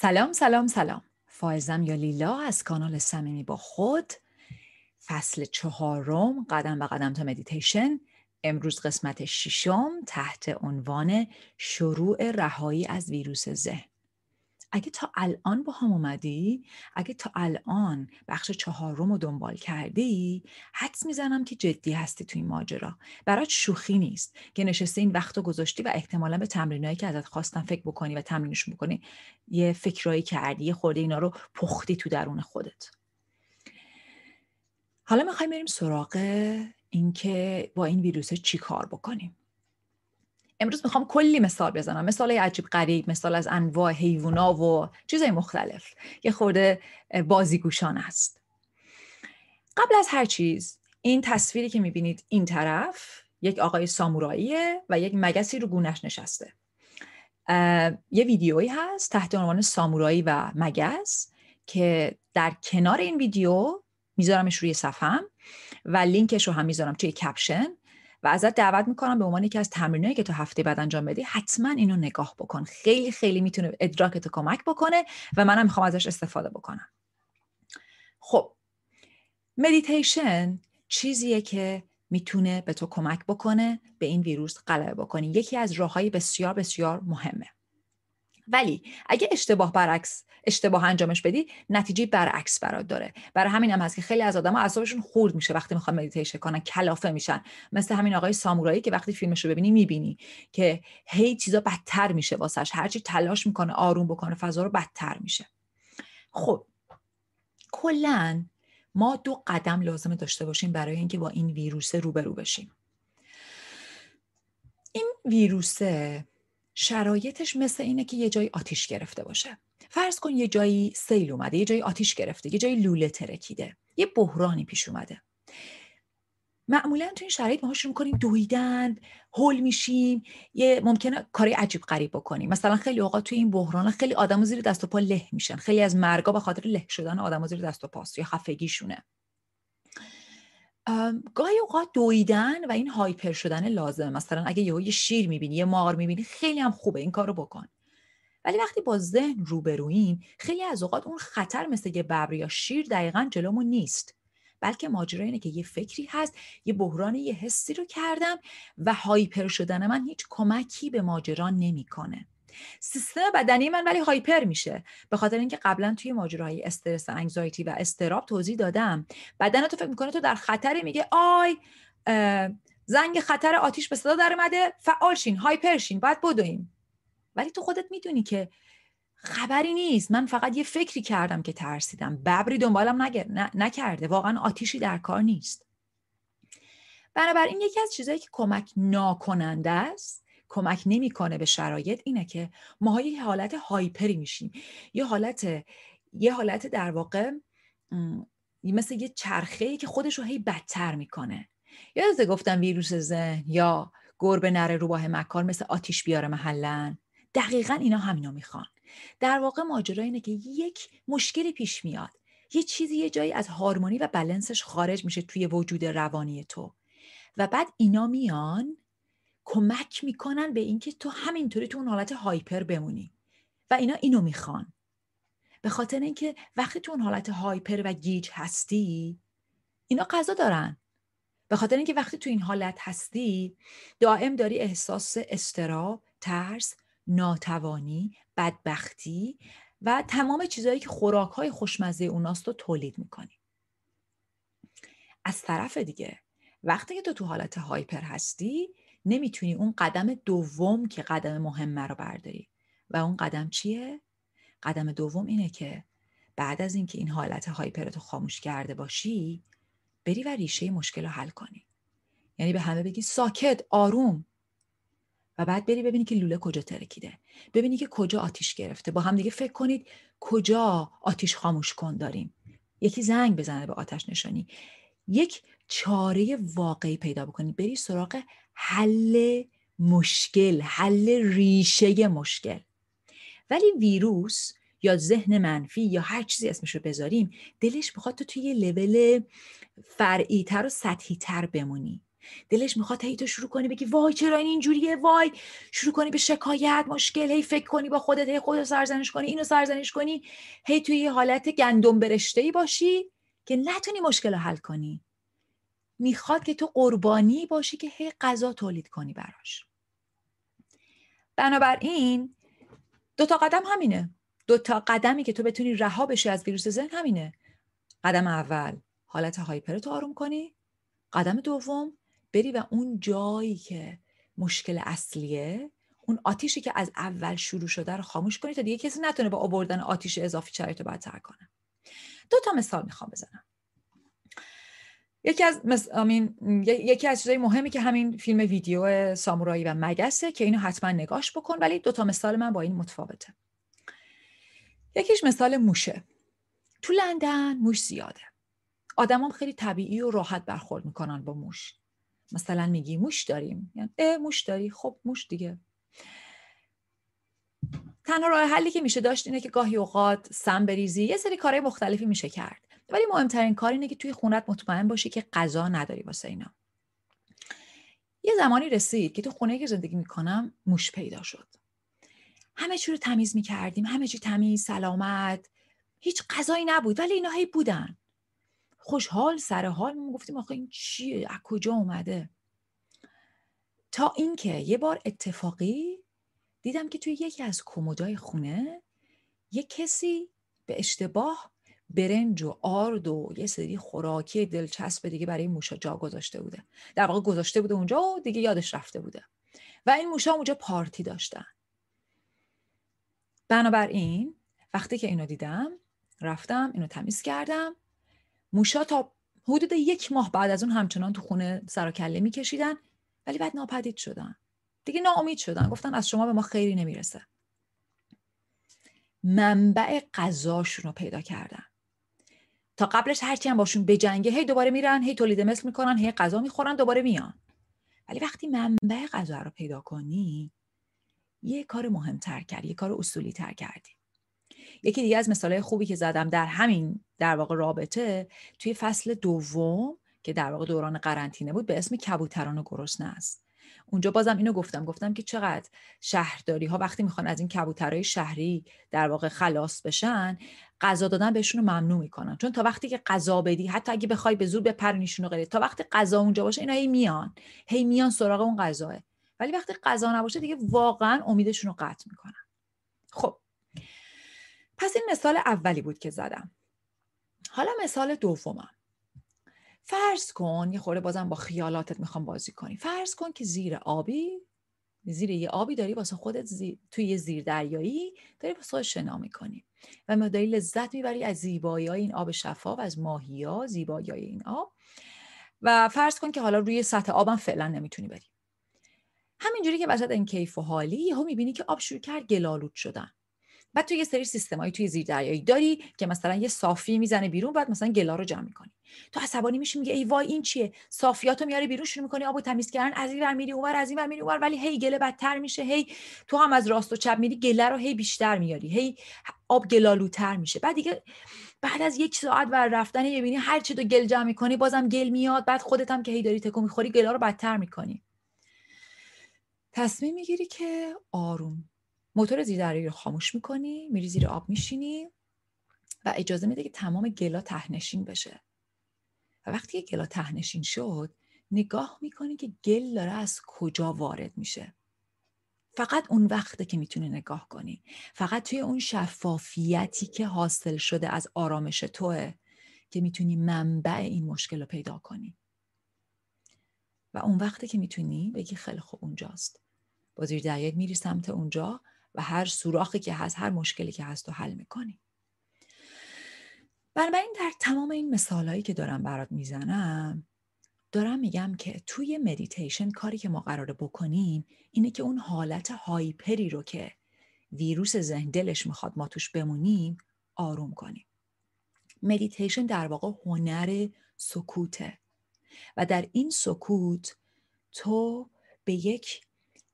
سلام سلام سلام. فائزم یا لیلا از کانال سمیمی با خود. فصل چهارم قدم به قدم تا مدیتیشن امروز قسمت ششم تحت عنوان شروع رهایی از ویروس ذهن. اگه تا الان با هم اومدی اگه تا الان بخش چهارم رو دنبال کردی حدس می‌زنم که جدی هستی تو این ماجرا. برات شوخی نیست که نشسته این وقت رو گذاشتی و احتمالا به تمرینایی که ازت خواستم فکر بکنی و تمرینشون بکنی یه فکرایی کردی یه خورده اینا رو پختی تو درون خودت. حالا می‌خوایم بریم سراغ اینکه با این ویروس چی کار بکنیم. امروز می‌خوام کلی مثال بزنم. مثال عجیب غریب مثال از انواع حیوونا و چیزهای مختلف. یه خورده بازیگوشان است. قبل از هر چیز این تصویری که می‌بینید این طرف یک آقای ساموراییه و یک مگسی رو گونش نشسته. یه ویدیویی هست تحت عنوان سامورایی و مگس که در کنار این ویدیو میذارمش روی صفحم و لینکش رو هم می‌ذارم توی caption. و ازت دعوت می‌کنم به عنوان یکی از تمرینایی که تو هفته بعد انجام بدی حتما اینو نگاه بکن. خیلی خیلی می‌تونه ادراکت کمک بکنه و منم می‌خوام ازش استفاده بکنم. خب مدیتیشن چیزیه که می‌تونه به تو کمک بکنه به این ویروس غلبه بکنی. یکی از راههای بسیار بسیار مهمه. ولی اگه اشتباه برعکس اشتباه انجامش بدی نتیجه برعکس برات داره. برای همین هم هست که خیلی از آدما اعصابشون خورد میشه وقتی می‌خوان مدیتیشن کنن کلافه میشن. مثل همین آقای سامورایی که وقتی فیلمش رو ببینی می‌بینی که هی چیزا بدتر میشه واسش. هرچی تلاش می‌کنه آروم بکنه فضا رو بدتر میشه. خب کلا ما دو قدم لازمه داشته باشیم برای اینکه با این ویروس روبرو بشیم. این ویروسه شرایطش مثل اینه که یه جایی آتیش گرفته باشه. فرض کن یه جایی سیل اومده یه جایی آتیش گرفته یه جایی لوله ترکیده یه بحرانی پیش اومده. معمولا تو این شرایط ما شروع کنیم دویدن هول میشیم یه ممکنه کاری عجیب غریب بکنیم. مثلا خیلی اوقات توی این بحران خیلی آدم زیر دست و پا له میشن. خیلی از مرگا به خاطر له شدن آدم زیر دست و پاست یا خفگیشونه. گاهی اوقات دویدن و این هایپر شدن لازمه. مثلا اگه یه شیر می‌بینی یه مار می‌بینی خیلی هم خوبه این کارو بکن. ولی وقتی با ذهن روبرویم خیلی از اوقات اون خطر مثل یه ببر یا شیر دقیقا جلومون نیست. بلکه ماجرا اینه که یه فکری هست یه بحران یه حسی رو کردم و هایپر شدن من هیچ کمکی به ماجرا نمی‌کنه. سیستم بدنی من ولی هایپر میشه. به خاطر اینکه قبلا توی ماجراهای استرس انگزایتی و استراب توضیح دادم. بدن تو فکر می‌کنه تو در خطری میگه آی زنگ خطر آتیش به صدا در اومده فعال شین هایپر شین باید بدویم. ولی تو خودت می‌دونی که خبری نیست. من فقط یه فکری کردم که ترسیدم. ببری دنبالم نکرده. واقعا آتیشی در کار نیست. بنابراین یکی از چیزهایی که کمک ناکننده است کمک نمی‌کنه به شرایط اینه که ما یه حالت هایپری میشیم. یه حالت یه حالت در واقع مثل یه چرخه که خودش رو هی بدتر می‌کنه. یادت گفتم ویروس ذهن یا گربه نره روباه مکار مثل آتیش بیاره محلن دقیقا اینا همینا می‌خوان. در واقع ماجرا اینه که یک مشکلی پیش میاد. یه چیزی یه جایی از هارمونی و بلنسش خارج میشه توی وجود روانی تو. و بعد اینا میان کمک می‌کنن به اینکه تو همینطوری تو اون حالت هایپر بمونی. و اینا اینو می‌خوان. به خاطر اینکه وقتی تو اون حالت هایپر و گیج هستی اینا قضا دارن. به خاطر اینکه وقتی تو این حالت هستی دائم داری احساس استراب ترس ناتوانی بدبختی و تمام چیزهایی که خوراک های خوشمزه اوناست رو تولید می‌کنی. از طرف دیگه وقتی که تو تو حالت هایپر هستی نمی‌تونی اون قدم دوم که قدم مهمه رو برداری. و اون قدم چیه؟ قدم دوم اینه که بعد از اینکه این حالت هایپرتو خاموش کرده باشی بری و ریشه مشکل رو حل کنی. یعنی به همه بگی ساکت آروم. و بعد بری ببینی که لوله کجا ترکیده. ببینی که کجا آتیش گرفته. با هم دیگه فکر کنید کجا آتیش خاموش کن داریم. یکی زنگ بزنه به آتش نشانی. یک چاره واقعی پیدا بکنید بری سراغ حل مشکل حل ریشه مشکل. ولی ویروس یا ذهن منفی یا هر چیزی اسمش رو بذاریم دلش می‌خواد تو توی یه لول فرعی تر و سطحی تر بمونی. دلش می‌خواد هی تو شروع کنی بگی وای چرا این اینجوریه؟ وای شروع کنی به شکایت مشکل هی فکر کنی با خودت هی خودت سرزنش کنی اینو سرزنش کنی هی توی یه حالت گندم برشته باشی که نتونی مشکل رو حل کنی. می‌خواد که تو قربانی باشی که هی غذا تولید کنی براش. بنابراین دو تا قدم همینه. دو تا قدمی که تو بتونی رها بشی از ویروس ذهن همینه. قدم اول حالت هایپر تو آروم کنی. قدم دوم بری و اون جایی که مشکل اصلیه اون آتیشی که از اول شروع شده رو خاموش کنی تا دیگه کسی نتونه با آوردن آتیش اضافی شرایط بدتر کنه. دو تا مثال می‌خوام بزنم. یکی از. آمین... یکی از چیزای مهمی که همین فیلم ویدیو سامورایی و مگسه که اینو حتما نگاش بکن ولی دو تا مثال من با این متفاوته. یکیش مثال موشه. تو لندن موش زیاده. آدمام خیلی طبیعی و راحت برخورد می‌کنن با موش. مثلا میگی موش داریم. یعنی اه موش داری؟ خب موش دیگه. تنها راه حلی که میشه داشت اینه که گاهی اوقات سم بریزی یه سری کارهای مختلفی میشه کرد. ولی مهمترین کار اینه که توی خونت مطمئن باشی که غذا نداری واسه اینا. یه زمانی رسید که تو خونه که زندگی می‌کنم موش پیدا شد. همه چی رو تمیز می‌کردیم همه چی تمیز سلامت. هیچ غذایی نبود ولی اینا هی بودن. خوشحال سر حال ما گفتیم آخه این چیه؟ از کجا اومده؟ تا اینکه یه بار اتفاقی دیدم که توی یکی از کمدای خونه یه کسی به اشتباه برنج و آرد و یه سری خوراکی دلچسب دیگه برای موشا جا گذاشته بوده. در واقع گذاشته بوده اونجا و دیگه یادش رفته بوده. و این موشا اونجا پارتی داشتن. بنابراین وقتی که اینو دیدم رفتم اینو تمیز کردم. موشا تا حدود یک ماه بعد از اون همچنان تو خونه سر و کله میکشیدن ولی بعد ناپدید شدن. دیگه ناامید شدن. گفتن از شما به ما خیری نمی‌رسه. منبع غذاشون رو پیدا کردن. تا قبلش هرچی هم باشون بجنگه هی دوباره میرن هی تولید مثل می‌کنن هی غذا می‌خورن دوباره میان. ولی وقتی منبع غذا رو پیدا کنی یه کار مهمتر کردی یه کار اصولی تر کردی. یکی دیگه از مثالهای خوبی که زدم در همین در واقع رابطه توی فصل دوم که در واقع دوران قرنطینه بود به اسم کبوتران و گرسنه است. اونجا بازم اینو گفتم گفتم که چقدر شهرداری ها وقتی می‌خوان از این کبوترهای شهری در واقع خلاص بشن غذا دادن بهشون رو ممنوع می‌کنن. چون تا وقتی که غذا بدی حتی اگه بخوای به زور بپرنیشون و غیره تا وقتی غذا اونجا باشه اینا هی میان. هی میان سراغ اون غذاه. ولی وقتی غذا نباشه دیگه واقعا امیدشون رو قطع می‌کنن. خب. پس این مثال اولی بود که زدم. حالا مثال دومم. فرض کن یه خورده بازم با خیالاتت می‌خوام بازی کنی. فرض کن که زیر آبی زیر یه آبی داری واسه خودت زی... توی یه زیر دریایی داری واسه خودت شنا می‌کنی. و ما داری لذت می‌بری از زیبایی این آب شفاف از ماهی ها زیبایی این آب. و فرض کن که حالا روی سطح آبم فعلا نمی‌تونی بری. همینجوری که وسط این کیف و حالی یهو می‌بینی که آب شروع کرد گلالود شدن. بعد تو یه سری سیستمایی توی زیردریایی داری که مثلا یه صافی می‌زنه بیرون بعد مثلا گلا رو جمع می‌کنی. تو عصبانی میشی میگه ای وای این چیه؟ صافیاتو میاری بیرون شروع می‌کنی آبو تمیز کردن از این ور میری اونور از این ور میری اونور ولی هی گله بدتر میشه هی تو هم از راست و چپ میری گله رو هی بیشتر میاری هی آب گلالوتر میشه. بعد دیگه بعد از یک ساعت ور رفتن می‌بینی هر چی تو گل جمع می‌کنی بازم گل میاد بعد خودت هم که هی داری تکون می‌خوری گلا رو بدتر می‌کنی. تصمیم می‌گیری که آروم موتور زیردریایی رو خاموش می‌کنی میری زیر آب میشینی و اجازه میده که تمام گلا تهنشین بشه. و وقتی گلا تهنشین شد نگاه می‌کنی که گل داره از کجا وارد میشه. فقط اون وقته که می‌تونی نگاه کنی. فقط توی اون شفافیتی که حاصل شده از آرامش توه که می‌تونی منبع این مشکل رو پیدا کنی. و اون وقته که می‌تونی بگی خیلی خوب اونجاست. با زیر دریایت میری سمت اونجا و هر سوراخی که هست هر مشکلی که هست رو حل می‌کنی. بنابراین در تمام این مثالهایی که دارم برات می‌زنم دارم میگم که توی مدیتیشن کاری که ما قراره بکنیم اینه که اون حالت هایپری رو که ویروس ذهن دلش می‌خواد ما توش بمونیم آروم کنیم. مدیتیشن در واقع هنر سکوته و در این سکوت تو به یک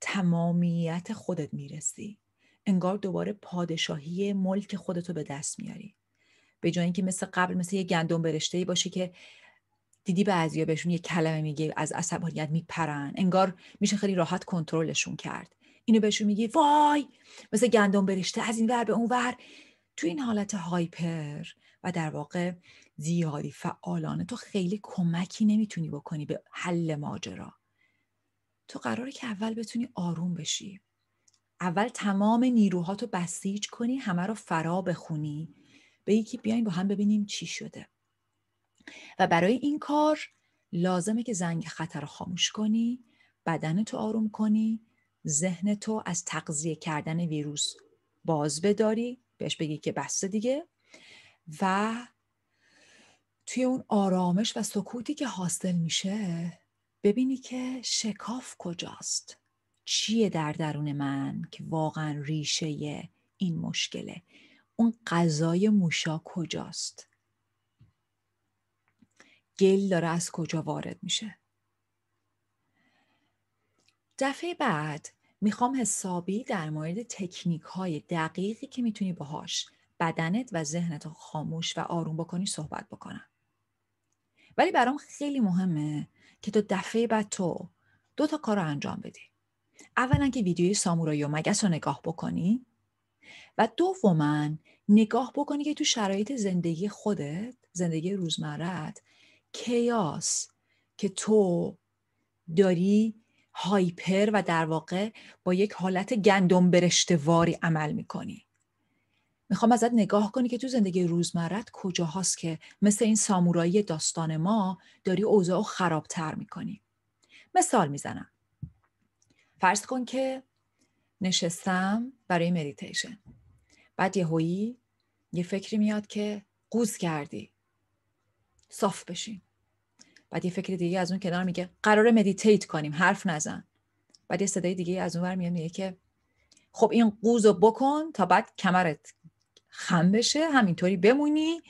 تمامیت خودت می‌رسی. انگار دوباره پادشاهی ملک خودتو به دست میاری. به جای اینکه مثل قبل مثل یه گندم برشته باشی که دیدی بعضیا بهشون یه کلمه میگه از عصبانیت میپرن. انگار میشه خیلی راحت کنترلشون کرد. اینو بهشون میگی وای! مثل گندم برشته از این ور به اون ور. تو این حالت هایپر و در واقع زیادی فعالانه تو خیلی کمکی نمی‌تونی بکنی به حل ماجرا. تو قراره که اول بتونی آروم بشی. اول تمام نیروهاتو بسیج کنی همه رو فرا بخونی. به یکی بیاین با هم ببینیم چی شده. و برای این کار لازمه که زنگ خطر رو خاموش کنی بدن تو آروم کنی ذهن تو از تغذیه کردن ویروس باز بداری بهش بگی که بسته دیگه. و توی اون آرامش و سکوتی که حاصل میشه ببینی که شکاف کجاست. چیه در درون من که واقعا ریشه این مشکله؟ اون غذای موشا کجاست؟ گل داره از کجا وارد میشه؟ دفعه بعد می‌خوام حسابی در مورد تکنیک های دقیقی که می‌تونی باهاش بدنت و ذهنت رو خاموش و آروم بکنی صحبت بکنم. ولی برام خیلی مهمه که تو دفعه بعد تو دو تا کار رو انجام بدی. اولا که ویدیوی سامورایی و مگس رو نگاه بکنی و دوما نگاه بکنی که تو شرایط زندگی خودت زندگی روزمرت کیاس که تو داری هایپر و در واقع با یک حالت گندم برشتواری عمل می‌کنی. می‌خوام ازت نگاه کنی که تو زندگی روزمرت کجا هاست که مثل این سامورایی داستان ما داری اوضاع خرابتر می‌کنی. مثال می‌زنم. فرض کن که نشستم برای مدیتیشن بعد یه هویی یه فکری میاد که قوز کردی. صاف بشین. بعد یه فکر دیگه از اون کنار میگه قرار meditate کنیم حرف نزن. بعد یه صدای دیگه از اون ور میاد میگه که خب این قوز رو بکن تا بعد کمرت خم بشه همینطوری بمونی.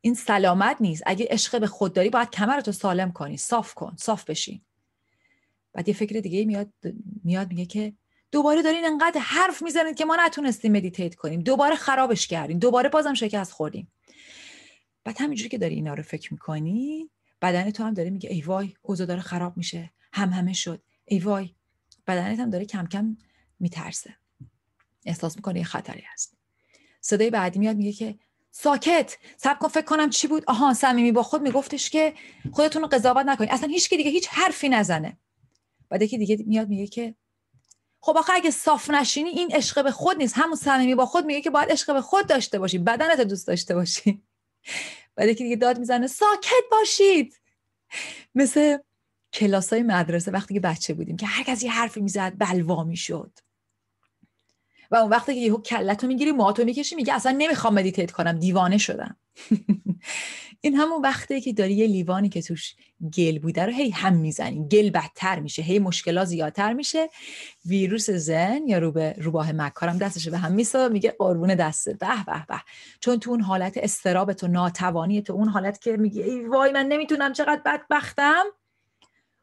این سلامت نیست. اگه عشق به خود داری باید کمرتو سالم کنی. صاف کن صاف بشین. بعد یه فکر دیگه میاد میاد میگه که دوباره دارین انقدر حرف می‌زنید که ما نتونستیم مدیتیت کنیم. دوباره خرابش کردیم دوباره بازم شکست خوردیم بعد همینجوری که داری اینا رو فکر می‌کنی بدن تو هم داره میگه ای وای اوضاع داره خراب میشه. هم همه شد. ای وای. بدنت هم داره کم کم میترسه. احساس می‌کنه یه خطری هست. صدای بعدی میاد میگه که ساکت. سب کن فکر کنم چی بود. آها صمیمی با خود میگفتش که خودتون رو قضاوت نکنید. اصلا هیچ که دیگه هیچ حرفی نزنه. بعد یکی دیگه میاد میگه که خب آخه اگه صاف نشینی این عشق به خود نیست. همون صمیمی با خود میگه که باید عشق به خود داشته باشی. بدنت دوست داشته باشی. بعد یکی دیگه داد می‌زنه ساکت باشید. مثل کلاس های مدرسه وقتی که بچه بودیم که هر کس یه حرفی می‌زد بلوا می‌شد. و اون وقتی که یهو کلتو می‌گیری موهاتو می‌کشی میگه اصلا نمی‌خوام meditate کنم. دیوانه شدم. این همون وقتی که داری یه لیوانی که توش گل بوده رو هی هم می‌زنی. گل بدتر میشه هی مشکلات زیادتر میشه. ویروس ذهن یا روبه روباه مکارم دستشو به هم می‌سابه میگه قربون دستت به به به. چون تو اون حالت اضطراب تو ناتوانی تو اون حالت که میگه ای وای من نمی‌تونم چقدر بدبختم.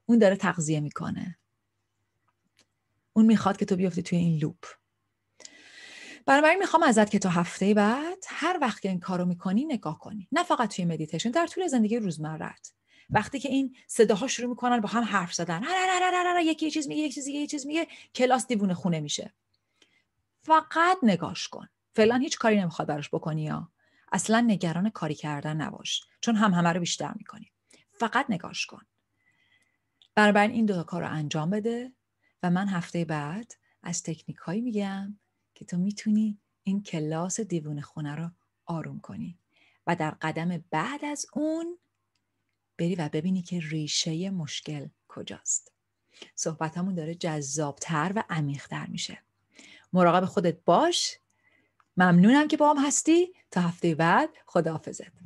اون داره تغذیه می‌کنه. اون می‌خواد که تو بیفتی توی این loop. بنابراین می‌خوام ازت که تا هفته بعد هر وقت که این کارو می‌کنی نگاه کنی. نه فقط توی مدیتیشن در طول زندگی روزمرت وقتی که این صداها شروع می‌کنن با هم حرف زدن یکی چیز میگه یک چیز یه چیز میگه کلاس دیوونه خونه میشه. فقط نگاش کن. فعلا هیچ کاری نمی‌خواد براش بکنی یا. اصلا نگران کاری کردن نباش. چون همهمه رو بیشتر می‌کنی. فقط نگاش کن. بنابراین این دو کار رو انجام بده و من هفته بعد از تکنیک هایی میگم که تو می‌تونی این کلاس دیوون خونه رو آروم کنی و در قدم بعد از اون بری و ببینی که ریشه مشکل کجاست. صحبتمون داره جذابتر و عمیقتر میشه. مراقب خودت باش. ممنونم که با هم هستی. تا هفته بعد خداحافظت.